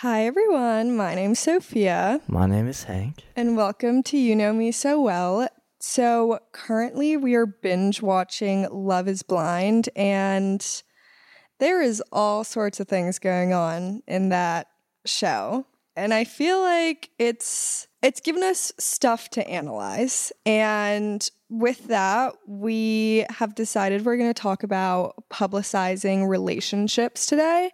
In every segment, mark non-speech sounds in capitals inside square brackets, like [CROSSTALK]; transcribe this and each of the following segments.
Hi, everyone. My name's Sophia, My name is Hank. and welcome to You Know Me So Well. So, currently, we are binge watching Love is Blind, and there is all sorts of things going on in that show. And I feel like it's it's given us stuff to analyze. And with that, we have decided we're going to talk about publicizing relationships today.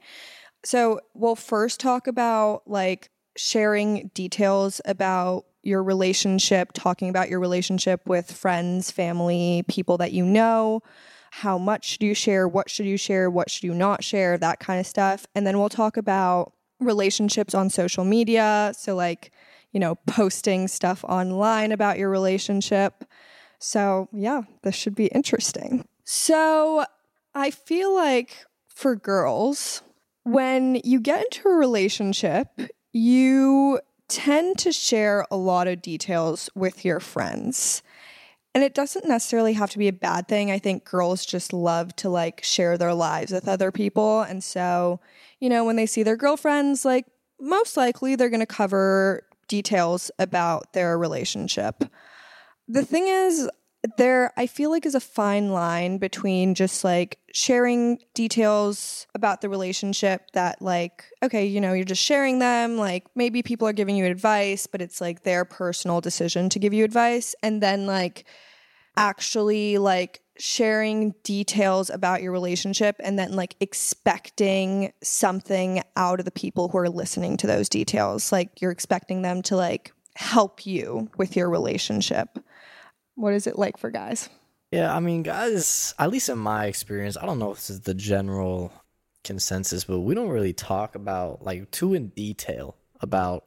So we'll first talk about like sharing details about your relationship, talking about your relationship with friends, family, people that you know. How much should you share? What should you share? What should you not share? That kind of stuff. And then we'll talk about relationships on social media. So, like, you know, posting stuff online about your relationship. So, yeah, this should be interesting. So, I feel like for girls, when you get into a relationship, you tend to share a lot of details with your friends. And it doesn't necessarily have to be a bad thing. I think girls just love to like share their lives with other people. And so, you know, when they see their girlfriends, like most likely they're going to cover details about their relationship. The thing is, there I feel like is a fine line between just like sharing details about the relationship that like okay, you know, you're just sharing them, like maybe people are giving you advice, but it's like their personal decision to give you advice and then like actually like sharing details about your relationship and then like expecting something out of the people who are listening to those details. Like you're expecting them to like help you with your relationship. What is it like for guys? Yeah, I mean, guys, at least in my experience, I don't know if this is the general consensus, but we don't really talk about like too in detail about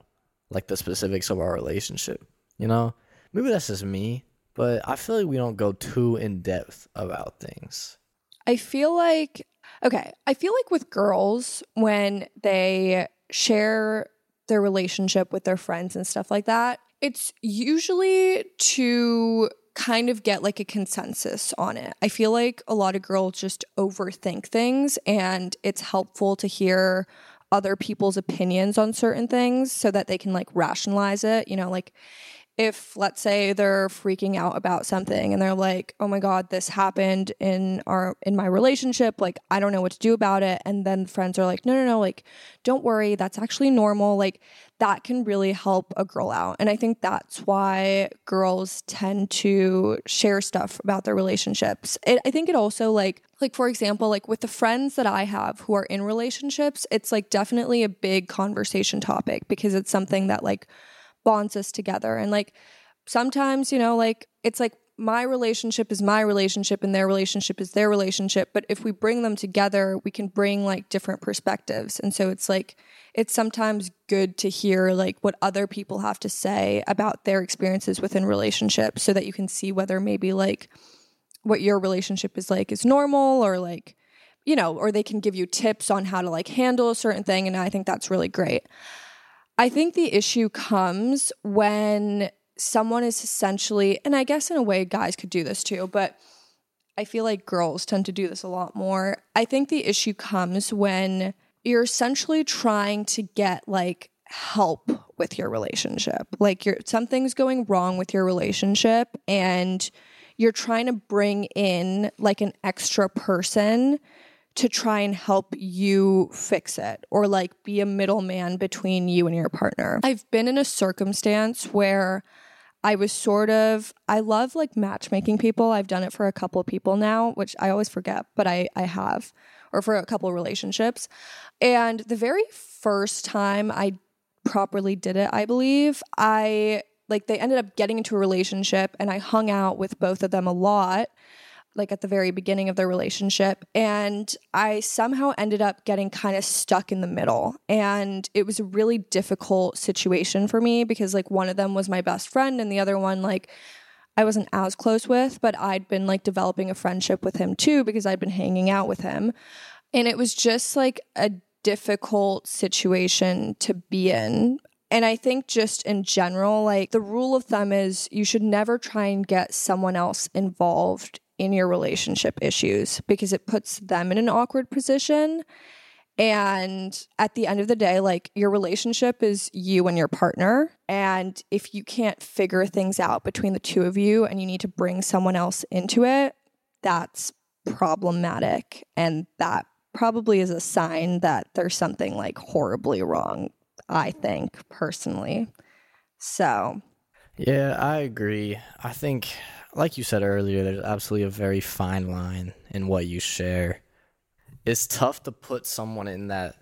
like the specifics of our relationship. You know, maybe that's just me, but I feel like we don't go too in depth about things. I feel like, okay, I feel like with girls, when they share their relationship with their friends and stuff like that, it's usually to kind of get like a consensus on it. I feel like a lot of girls just overthink things, and it's helpful to hear other people's opinions on certain things so that they can like rationalize it. You know, like if let's say they're freaking out about something and they're like oh my god this happened in our in my relationship. Like i don't know what to do about it. And then friends are like no no no like don't worry. That's actually normal. Like that can really help a girl out. And i think that's why girls tend to share stuff about their relationships. It, i think it also like like for example like with the friends that i have who are in relationships it's like definitely a big conversation topic because it's something that like bonds us together. And like sometimes, you know, like it's like my relationship is my relationship and their relationship is their relationship. But if we bring them together, we can bring like different perspectives. And so it's like, it's sometimes good to hear like what other people have to say about their experiences within relationships so that you can see whether maybe like what your relationship is like is normal or like, you know, or they can give you tips on how to like handle a certain thing. And I think that's really great. I think the issue comes when someone is essentially, and I guess in a way, guys could do this too, but I feel like girls tend to do this a lot more. I think the issue comes when you're essentially trying to get like help with your relationship. Like you're something's going wrong with your relationship and you're trying to bring in like an extra person to try and help you fix it or like be a middleman between you and your partner. I've been in a circumstance where I was sort of I love like matchmaking people. I've done it for a couple people now, which I always forget, but I I have or for a couple relationships. And the very first time I properly did it, I believe, I like they ended up getting into a relationship and I hung out with both of them a lot like at the very beginning of their relationship. And I somehow ended up getting kind of stuck in the middle. And it was a really difficult situation for me because, like, one of them was my best friend, and the other one, like, I wasn't as close with, but I'd been like developing a friendship with him too because I'd been hanging out with him. And it was just like a difficult situation to be in. And I think just in general, like the rule of thumb is you should never try and get someone else involved in your relationship issues because it puts them in an awkward position. And at the end of the day, like your relationship is you and your partner. And if you can't figure things out between the two of you and you need to bring someone else into it, that's problematic. And that probably is a sign that there's something like horribly wrong, I think, personally. So, Yeah, I agree. I think, like you said earlier, there's absolutely a very fine line in what you share. It's tough to put someone in that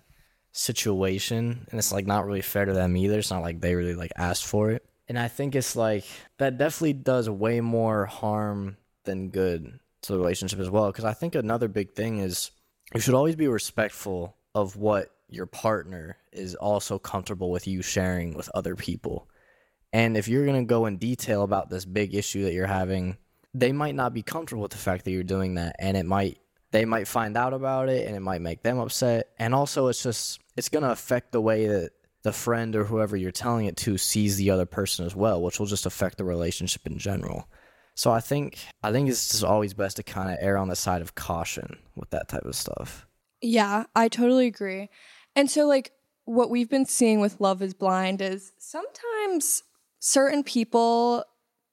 situation, and it's like not really fair to them either. It's not like they really like asked for it. And I think it's like that definitely does way more harm than good to the relationship as well. Because I think another big thing is you should always be respectful of what your partner is also comfortable with you sharing with other people. And if you're going to go in detail about this big issue that you're having, they might not be comfortable with the fact that you're doing that and it might they might find out about it and it might make them upset. And also it's just it's going to affect the way that the friend or whoever you're telling it to sees the other person as well, which will just affect the relationship in general. So I think I think it's just always best to kind of err on the side of caution with that type of stuff. Yeah, I totally agree. And so, like, what we've been seeing with Love is Blind is sometimes certain people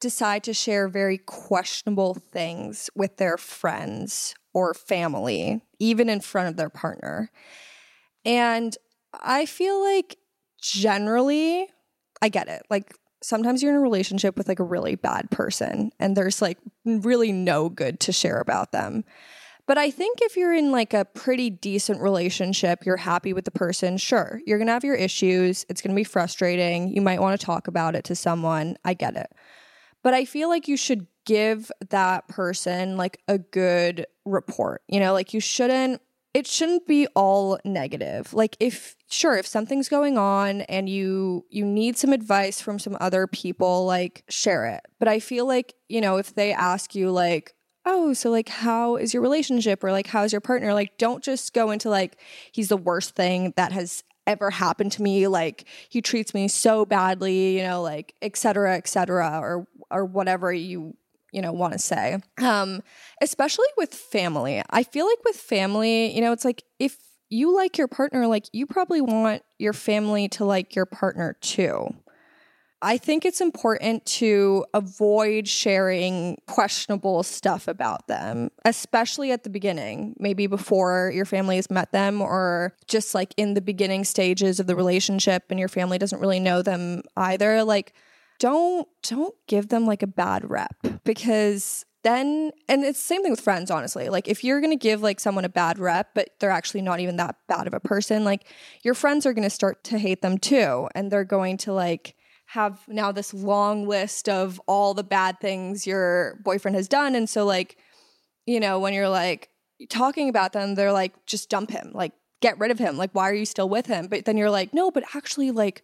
decide to share very questionable things with their friends or family, even in front of their partner. And I feel like generally, I get it. Like, sometimes you're in a relationship with like a really bad person and there's like really no good to share about them. But I think if you're in like a pretty decent relationship, you're happy with the person, sure, you're going to have your issues. It's going to be frustrating. You might want to talk about it to someone. I get it. But I feel like you should give that person like a good report. You know, like you shouldn't it shouldn't be all negative. Like if sure, if something's going on and you you need some advice from some other people, like share it. But I feel like, you know, if they ask you like, "Oh, so like how is your relationship?" or like how's your partner? Like don't just go into like he's the worst thing that has ever happened to me like he treats me so badly you know like et cetera et cetera or or whatever you you know want to say um especially with family i feel like with family you know it's like if you like your partner like you probably want your family to like your partner too i think it's important to avoid sharing questionable stuff about them especially at the beginning maybe before your family has met them or just like in the beginning stages of the relationship and your family doesn't really know them either. Like don't don't give them like a bad rep because then and it's the same thing with friends honestly. Like if you're going to give like someone a bad rep but they're actually not even that bad of a person like your friends are going to start to hate them too and they're going to like have now this long list of all the bad things your boyfriend has done and so like you know when you're like talking about them they're like just dump him like get rid of him like why are you still with him but then you're like no but actually like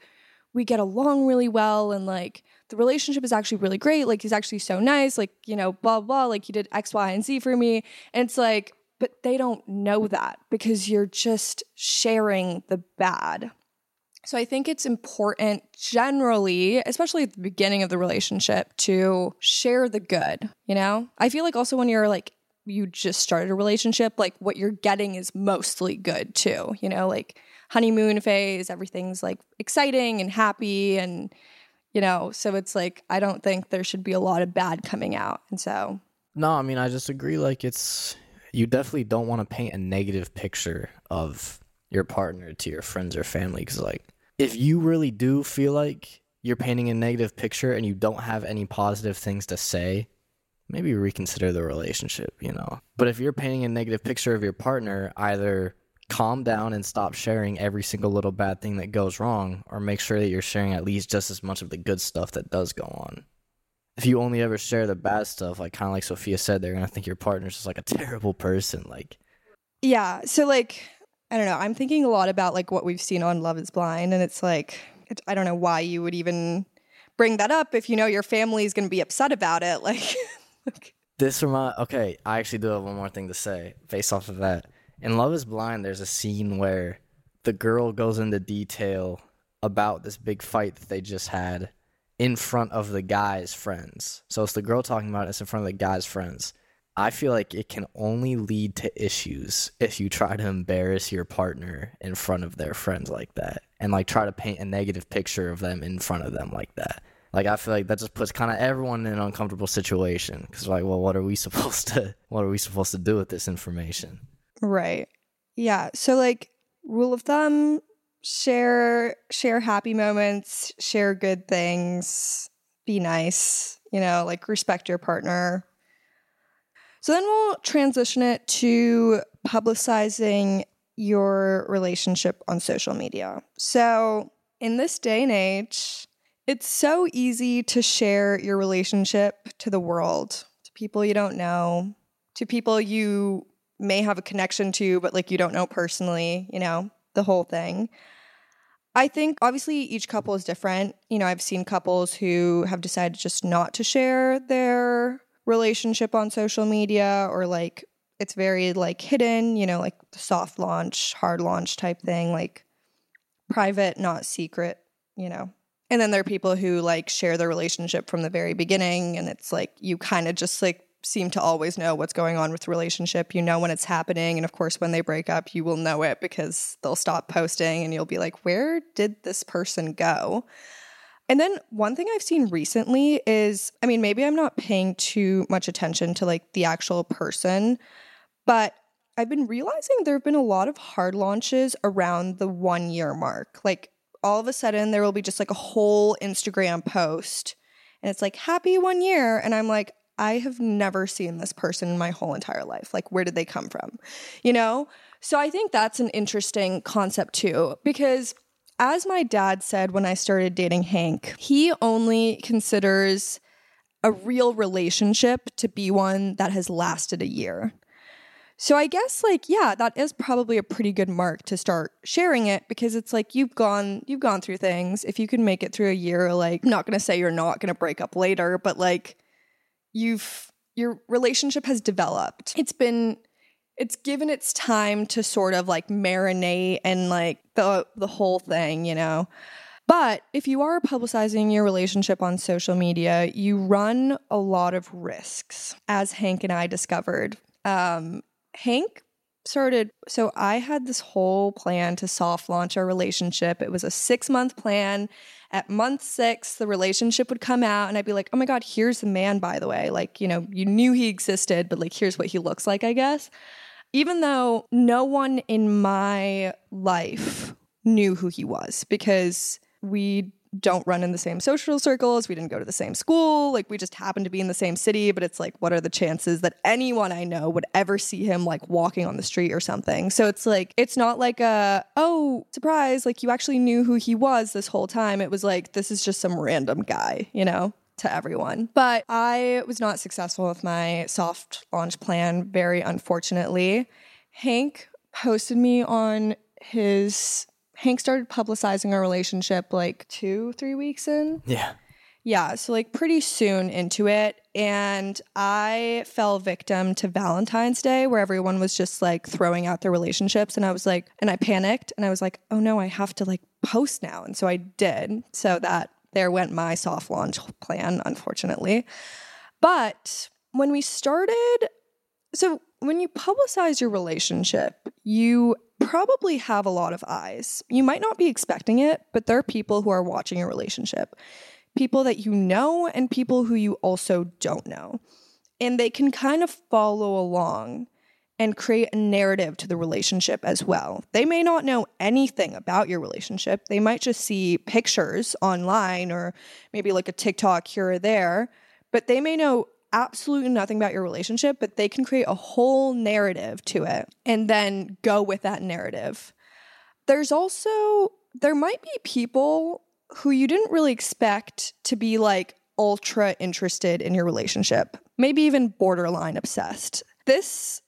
we get along really well and like the relationship is actually really great. Like he's actually so nice. Like, you know, blah, blah, like he did X, Y, and Z for me. And it's like, but they don't know that because you're just sharing the bad. So I think it's important generally, especially at the beginning of the relationship, to share the good, you know? I feel like also when you're like, you just started a relationship, like what you're getting is mostly good too, you know? Like, honeymoon phase, everything's like exciting and happy and you know, so it's like I don't think there should be a lot of bad coming out. And so No, I mean I just agree like it's you definitely don't want to paint a negative picture of your partner to your friends or family cuz like if you really do feel like you're painting a negative picture and you don't have any positive things to say, maybe reconsider the relationship, you know. But if you're painting a negative picture of your partner, either calm down and stop sharing every single little bad thing that goes wrong, or make sure that you're sharing at least just as much of the good stuff that does go on. If you only ever share the bad stuff, like kind of like Sophia said, they're gonna think your partner's just like a terrible person. Like, yeah. So like, I don't know. I'm thinking a lot about like what we've seen on Love Is Blind, and it's like I don't know why you would even bring that up if you know your family is gonna be upset about it. [LAUGHS] Like, like this remind. Okay, I actually do have one more thing to say based off of that. In Love Is Blind, there's a scene where the girl goes into detail about this big fight that they just had in front of the guy's friends. So it's the girl talking about it, it's in front of the guy's friends. I feel like it can only lead to issues if you try to embarrass your partner in front of their friends like that and like try to paint a negative picture of them in front of them like that. Like I feel like that just puts kind of everyone in an uncomfortable situation cuz like well what are we [LAUGHS] supposed to what are we supposed to do with this information? Right. Yeah. So like rule of thumb share share happy moments, share good things, be nice, you know, like respect your partner. So then we'll transition it to publicizing your relationship on social media. So in this day and age, it's so easy to share your relationship to the world, to people you don't know, to people you may have a connection to, but like you don't know personally, you know, the whole thing. I think obviously each couple is different. You know, I've seen couples who have decided just not to share their relationship on social media or like it's very like hidden, you know, like soft launch, hard launch type thing, like private, not secret, you know. And then there are people who like share their relationship from the very beginning and it's like you kind of just like seem to always know what's going on with the relationship. You know when it's happening and of course when they break up, you will know it because they'll stop posting and you'll be like, "Where did this person go?" And then one thing I've seen recently is I mean, maybe I'm not paying too much attention to like the actual person, but I've been realizing there have been a lot of hard launches around the one year mark. Like all of a sudden, there will be just like a whole Instagram post and it's like, happy one year. And I'm like, I have never seen this person in my whole entire life. Like, where did they come from? You know? So I think that's an interesting concept too, because as my dad said when I started dating Hank, he only considers a real relationship to be one that has lasted a year. So I guess like yeah, that is probably a pretty good mark to start sharing it because it's like you've gone you've gone through things. If you can make it through a year, like I'm not going to say you're not going to break up later, but like you've your relationship has developed. It's been it's given its time to sort of like marinate and like the the whole thing, you know. But if you are publicizing your relationship on social media, you run a lot of risks, as Hank and I discovered. Um, Hank started, so I had this whole plan to soft launch our relationship. It was a six month plan. At month six, the relationship would come out, and I'd be like, oh my God, here's the man, by the way. Like, you know, you knew he existed, but like, here's what he looks like, I guess even though no one in my life knew who he was because we don't run in the same social circles. We didn't go to the same school. Like we just happened to be in the same city, but it's like, what are the chances that anyone I know would ever see him like walking on the street or something? So it's like, it's not like a, oh, surprise, like you actually knew who he was this whole time. It was like, this is just some random guy, you know? to everyone. But I was not successful with my soft launch plan, very unfortunately. Hank posted me on his. Hank started publicizing our relationship like two, three weeks in. Yeah. Yeah, so like pretty soon into it. And I fell victim to Valentine's Day where everyone was just like throwing out their relationships. And I was like, and I panicked and I was like, oh no, I have to like post now. And so I did. So that there went my soft launch plan, unfortunately. But when we started, so when you publicize your relationship, you probably have a lot of eyes. You might not be expecting it, but there are people who are watching your relationship. People that you know and people who you also don't know. And they can kind of follow along and create a narrative to the relationship as well. They may not know anything about your relationship. They might just see pictures online or maybe like a TikTok here or there, but they may know absolutely nothing about your relationship, but they can create a whole narrative to it and then go with that narrative. There's also, there might be people who you didn't really expect to be like ultra interested in your relationship, maybe even borderline obsessed. This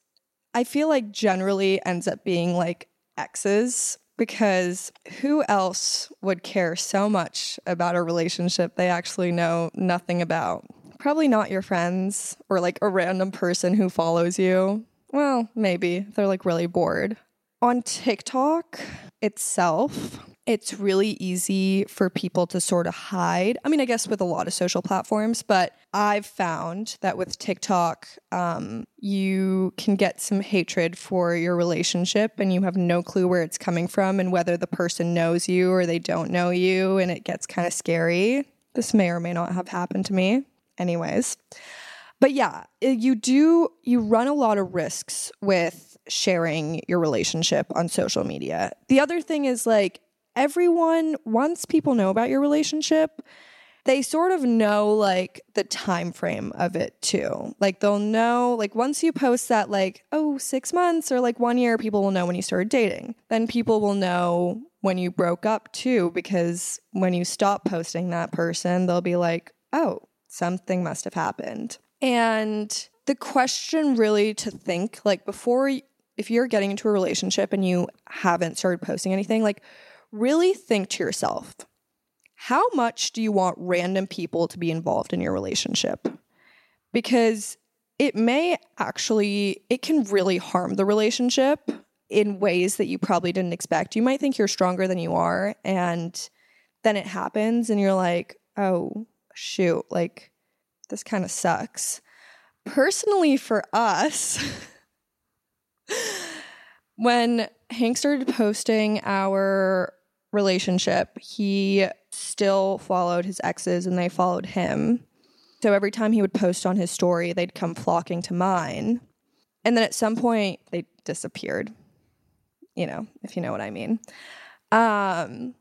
I feel like generally ends up being like exes because who else would care so much about a relationship they actually know nothing about? Probably not your friends or like a random person who follows you. Well, maybe they're like really bored. On TikTok itself, it's really easy for people to sort of hide. I mean, I guess with a lot of social platforms, but I've found that with TikTok, um, you can get some hatred for your relationship and you have no clue where it's coming from and whether the person knows you or they don't know you. And it gets kind of scary. This may or may not have happened to me, anyways. But yeah, you do, you run a lot of risks with sharing your relationship on social media. The other thing is like, everyone once people know about your relationship they sort of know like the time frame of it too like they'll know like once you post that like oh six months or like one year people will know when you started dating then people will know when you broke up too because when you stop posting that person they'll be like oh something must have happened and the question really to think like before if you're getting into a relationship and you haven't started posting anything like really think to yourself how much do you want random people to be involved in your relationship? Because it may actually, it can really harm the relationship in ways that you probably didn't expect. You might think you're stronger than you are, and then it happens, and you're like, oh, shoot, like this kind of sucks. Personally, for us, [LAUGHS] when Hank started posting our relationship, he still followed his exes and they followed him. So every time he would post on his story, they'd come flocking to mine. And then at some point, they disappeared. You know, if you know what I mean. Um,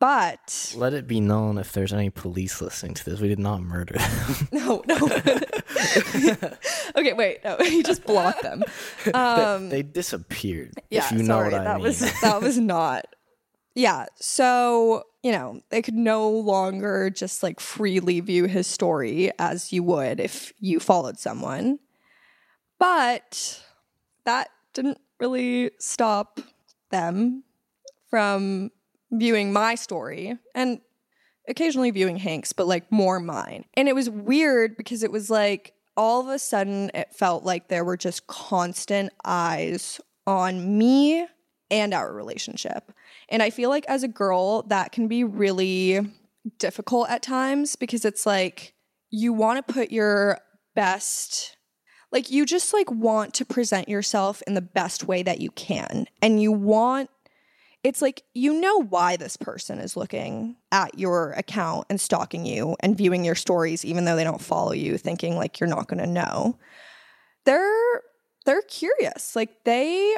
but let it be known if there's any police listening to this, we did not murder them. [LAUGHS] no, no. okay, wait, no, [LAUGHS] he just blocked them. [LAUGHS] Um, they, they disappeared. Yeah, if you sorry, know what I that mean. was that was not yeah. So, you know, they could no longer just like freely view his story as you would if you followed someone. But that didn't really stop them from viewing my story and occasionally viewing Hank's, but like more mine. And it was weird because it was like all of a sudden it felt like there were just constant eyes on me and our relationship. And I feel like as a girl, that can be really difficult at times because it's like you want to put your best like you just like want to present yourself in the best way that you can and you want it's like you know why this person is looking at your account and stalking you and viewing your stories even though they don't follow you thinking like you're not going to know they're they're curious like they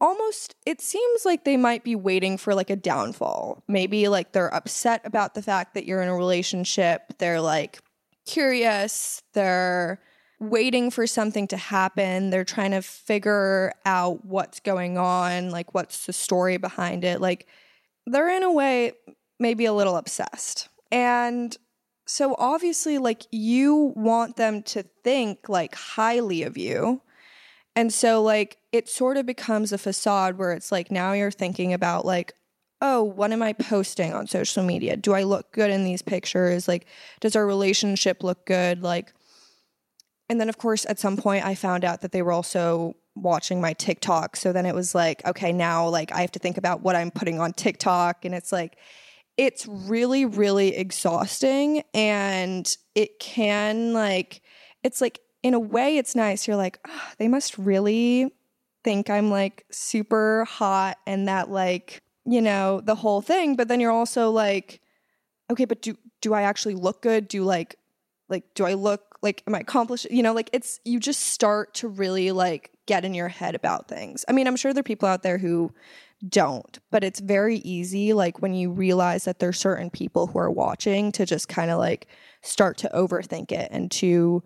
almost it seems like they might be waiting for like a downfall. Maybe like they're upset about the fact that you're in a relationship. They're like curious. They're waiting for something to happen. They're trying to figure out what's going on, like what's the story behind it. Like they're in a way maybe a little obsessed. And so obviously like you want them to think like highly of you and so, like, it sort of becomes a facade where it's like now you're thinking about, like, oh, what am I posting on social media? Do I look good in these pictures? Like, does our relationship look good? Like, and then, of course, at some point, I found out that they were also watching my TikTok. So then it was like, okay, now, like, I have to think about what I'm putting on TikTok. And it's like, it's really, really exhausting. And it can, like, it's like in a way, it's nice. You're like, oh, they must really think I'm like super hot and that like, you know, the whole thing. But then you're also like, okay, but do do I actually look good? Do like like do I look like am I accomplished? You know, like it's you just start to really like get in your head about things. I mean, I'm sure there are people out there who don't, but it's very easy like when you realize that there's certain people who are watching to just kind of like start to overthink it and to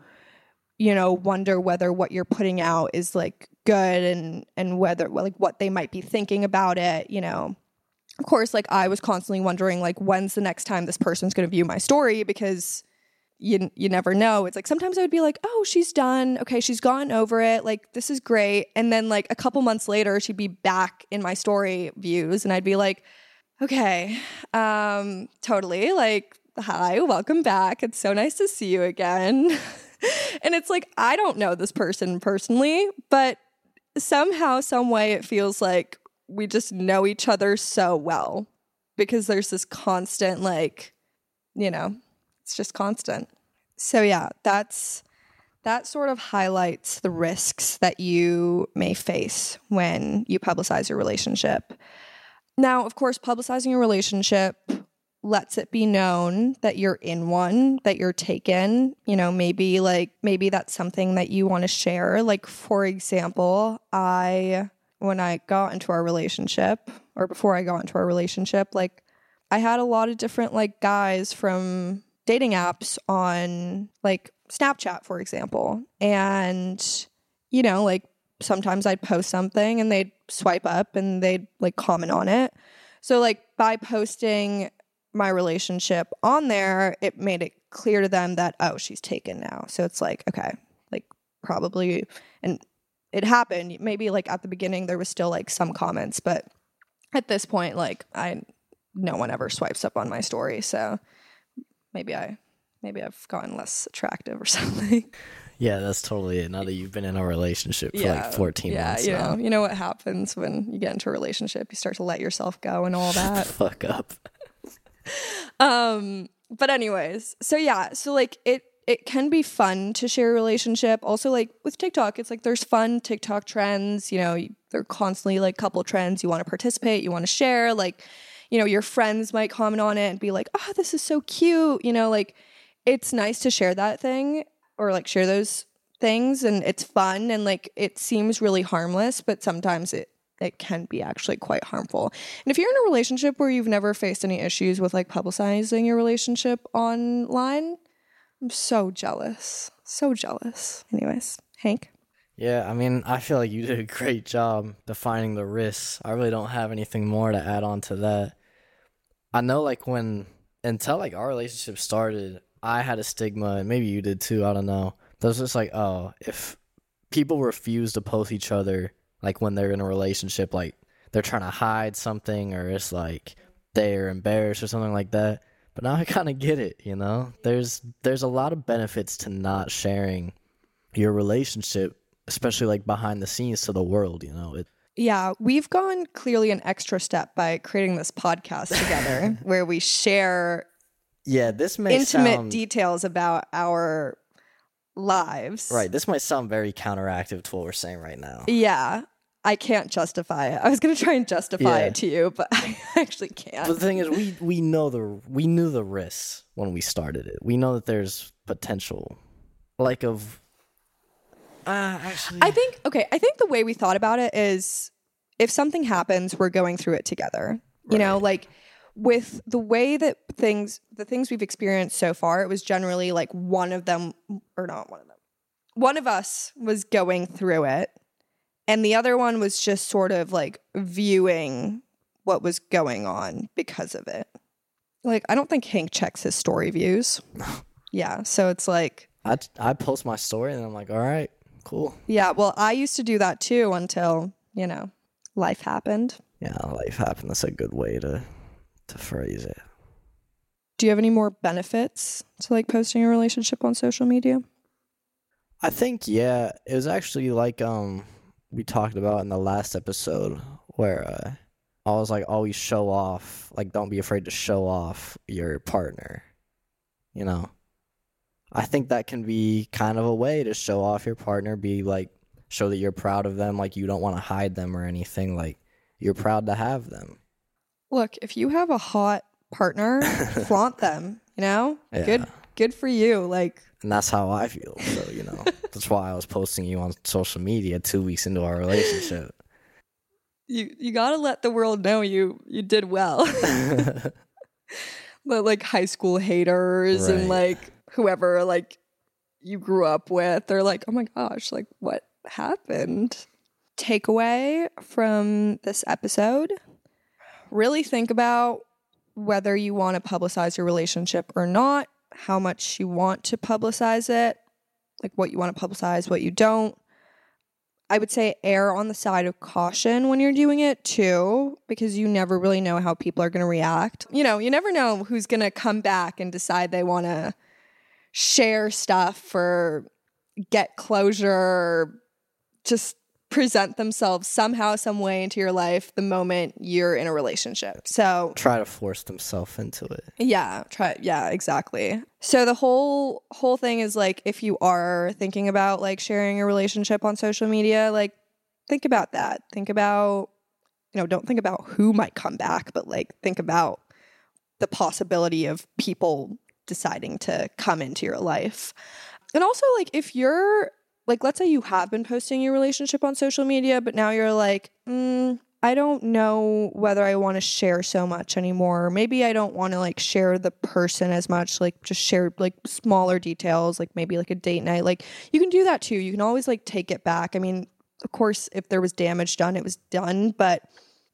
you know wonder whether what you're putting out is like good and and whether like what they might be thinking about it you know of course like i was constantly wondering like when's the next time this person's going to view my story because you you never know. It's like sometimes i would be like oh she's done. Okay she's gone over it. Like this is great. And then like a couple months later she'd be back in my story views and i'd be like okay um totally. Like hi welcome back. It's so nice to see you again. [LAUGHS] And it's like, I don't know this person personally, but somehow, some way, it feels like we just know each other so well. because there's this constant like you know it's just constant. So yeah that's that sort of highlights the risks that you may face when you publicize your relationship. Now of course publicizing your relationship lets it be known that you're in one that you're taken you know maybe like maybe that's something that you want to share. Like for example i when i got into our relationship or before i got into our relationship like I had a lot of different like guys from dating apps on like Snapchat, for example. And, you know, like sometimes I'd post something and they'd swipe up and they'd like comment on it. So, like, by posting my relationship on there, it made it clear to them that, oh, she's taken now. So it's like, okay, like probably, and it happened. Maybe like at the beginning, there was still like some comments, but at this point, like, I, no one ever swipes up on my story. So maybe I maybe I've gotten less attractive or [LAUGHS] something. Yeah, that's totally it. Now that you've been in a relationship for yeah, like 14 yeah, months. You now. know, you know what happens when you get into a relationship? You start to let yourself go and all [LAUGHS] that. Fuck up. um, but anyways, so yeah, so like it it can be fun to share a relationship. Also, like with TikTok, it's like there's fun TikTok trends. You know, they're constantly like couple trends. You want to participate, you want to share. Like you know, your friends might comment on it and be like, oh, this is so cute. You know, like it's nice to share that thing or like share those things and it's fun and like it seems really harmless, but sometimes it it can be actually quite harmful. And if you're in a relationship where you've never faced any issues with like publicizing your relationship online, I'm so jealous. So jealous. Anyways, Hank. Yeah, I mean, I feel like you did a great job defining the risks. I really don't have anything more to add on to that. I know like when until like our relationship started, I had a stigma, and maybe you did too. I don't know. But was just like, oh, if people refuse to post each other, like when they're in a relationship, like they're trying to hide something, or it's like they're embarrassed or something like that. But now I kind of get it. You know, there's there's a lot of benefits to not sharing your relationship, especially like behind the scenes to the world. You know, it yeah, we've gone clearly an extra step by creating this podcast [LAUGHS] together where we share yeah, this may intimate sound, details about our lives. Right, this might sound very counteractive to what we're saying right now. Yeah. I can't justify it. I was going to try and justify yeah. it to you, but [LAUGHS] I actually can't. But the thing is we we know the we knew the risks when we started it. We know that there's potential like of uh, actually, I think okay. I think the way we thought about it is, if something happens, we're going through it together. You know, like with the way that things, the things we've experienced so far, it was generally like one of them, or not one of them, one of us was going through it, and the other one was just sort of like viewing what was going on because of it. Like, I don't think Hank checks his story views. [LAUGHS] yeah, so it's like I I post my story and I'm like, all right, Cool. Yeah. Well, I used to do that too until, you know, life happened. Yeah, life happened. That's a good way to to phrase it. Do you have any more benefits to like posting a relationship on social media? I think yeah, it was actually like um we talked about in the last episode where uh I was like always show off, like don't be afraid to show off your partner. You know. I think that can be kind of a way to show off your partner, be like show that you're proud of them, like you don't want to hide them or anything, like you're proud to have them. Look, if you have a hot partner, [LAUGHS] flaunt them, you know? Yeah. Good good for you. Like And that's how I feel. So, you know, [LAUGHS] that's why I was posting you on social media 2 weeks into our relationship. You you got to let the world know you you did well. [LAUGHS] but like high school haters right. and like whoever like you grew up with, they're like, oh my gosh, like what happened? Takeaway from this episode really think about whether you want to publicize your relationship or not, how much you want to publicize it, like what you want to publicize, what you don't. I would say err on the side of caution when you're doing it too, because you never really know how people are going to react. You know, you never know who's going to come back and decide they want to share stuff or get closure, just present themselves somehow, some way into your life the moment you're in a relationship. So Try to force themselves into it. yeah, try yeah, exactly. So the whole whole thing is like if you are thinking about like sharing a relationship on social media, like think about that. Think about you know, don't think about who might come back, but like think about the possibility of people deciding to come into your life. And also like if you're like let's say you have been posting your relationship on social media, but now you're like, mm, I don't know whether I want to share so much anymore. Maybe I don't want to like share the person as much, like just share like smaller details, like maybe like a date night. Like you can do that too. You can always like take it back. I mean, of course, if there was damage done, it was done, but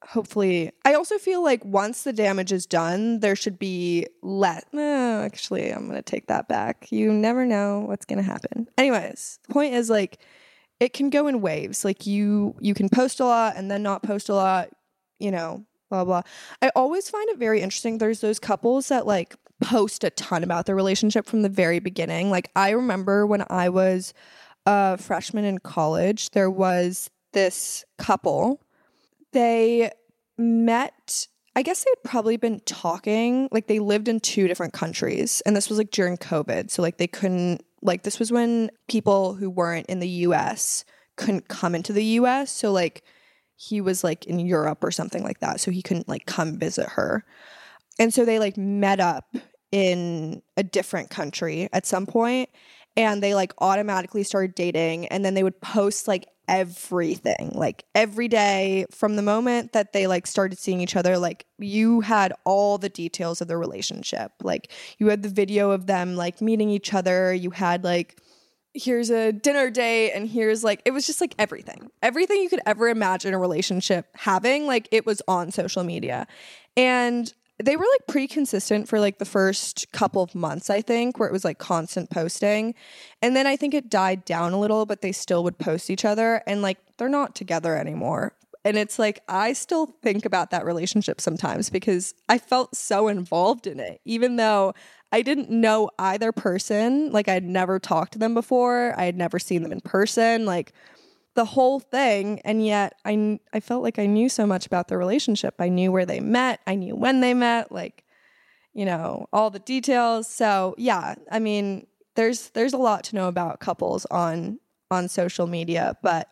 hopefully i also feel like once the damage is done there should be let no actually i'm gonna take that back. You never know what's gonna happen. Anyways the point is like it can go in waves. Like you you can post a lot and then not post a lot you know blah blah. I always find it very interesting. There's those couples that like post a ton about their relationship from the very beginning. Like i remember when i was a freshman in college there was this couple they met I guess they'd probably been talking like they lived in two different countries and this was like during COVID so like they couldn't like this was when people who weren't in the US couldn't come into the US so like he was like in Europe or something like that so he couldn't like come visit her. And so they like met up in a different country at some point and they like automatically started dating and then they would post like everything like every day from the moment that they like started seeing each other like you had all the details of the relationship. Like you had the video of them like meeting each other. You had like here's a dinner date and here's like it was just like everything. Everything you could ever imagine a relationship having like it was on social media. And they were like pretty consistent for like the first couple of months, I think, where it was like constant posting. And then I think it died down a little, but they still would post each other and like they're not together anymore. And it's like I still think about that relationship sometimes because I felt so involved in it, even though I didn't know either person. Like I'd never talked to them before, I had never seen them in person. Like the whole thing and yet I I felt like I knew so much about the relationship. I knew where they met, I knew when they met, like you know, all the details. So, yeah, I mean, there's there's a lot to know about couples on on social media, but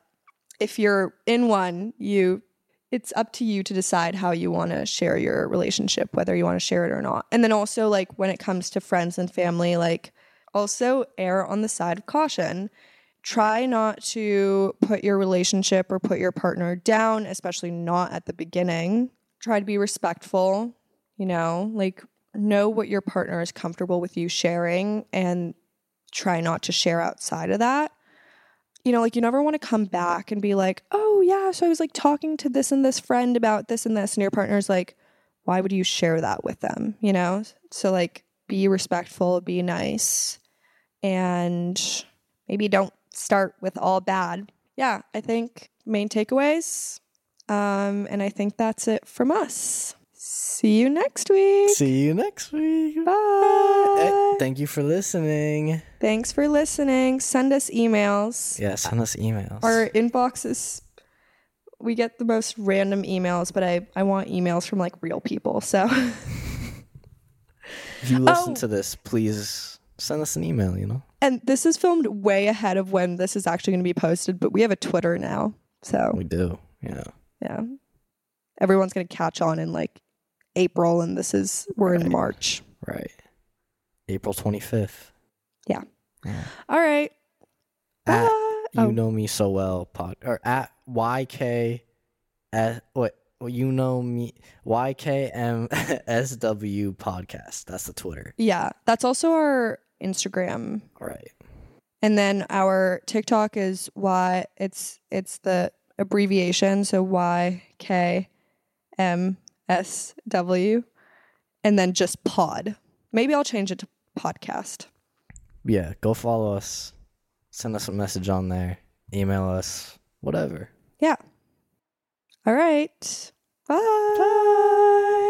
if you're in one, you it's up to you to decide how you want to share your relationship, whether you want to share it or not. And then also like when it comes to friends and family, like also err on the side of caution try not to put your relationship or put your partner down, especially not at the beginning. Try to be respectful, you know, like know what your partner is comfortable with you sharing and try not to share outside of that. You know, like you never want to come back and be like, oh, yeah, so I was like talking to this and this friend about this and this. And your partner's like, why would you share that with them? You know? So, like, be respectful, be nice, and maybe don't start with all bad. Yeah, I think main takeaways. Um, and I think that's it from us. See you next week. See you next week. Bye. Eh, Thank you for listening. Thanks for listening. Send us emails. Yeah, send us emails. Our inbox is we get the most random emails, but I, I want emails from like real people. So [LAUGHS] if you listen Oh. to this, please send us an email, you know? And this is filmed way ahead of when this is actually going to be posted, but we have a Twitter now. So We do. Yeah. yeah. Everyone's going to catch on in like April and this is we're in March. Right. April 25th. Yeah. Yeah. All right. At Bye. You Oh. Know Me So Well pod or at YK S what well, you know me YKMSW podcast. That's the Twitter. Yeah, that's also our Instagram. Right. And then our TikTok is Y it's it's the abbreviation, so Y K M S W and then just pod. Maybe I'll change it to podcast. Yeah, go follow us. Send us a message on there. Email us. Whatever. Yeah. All right. Bye.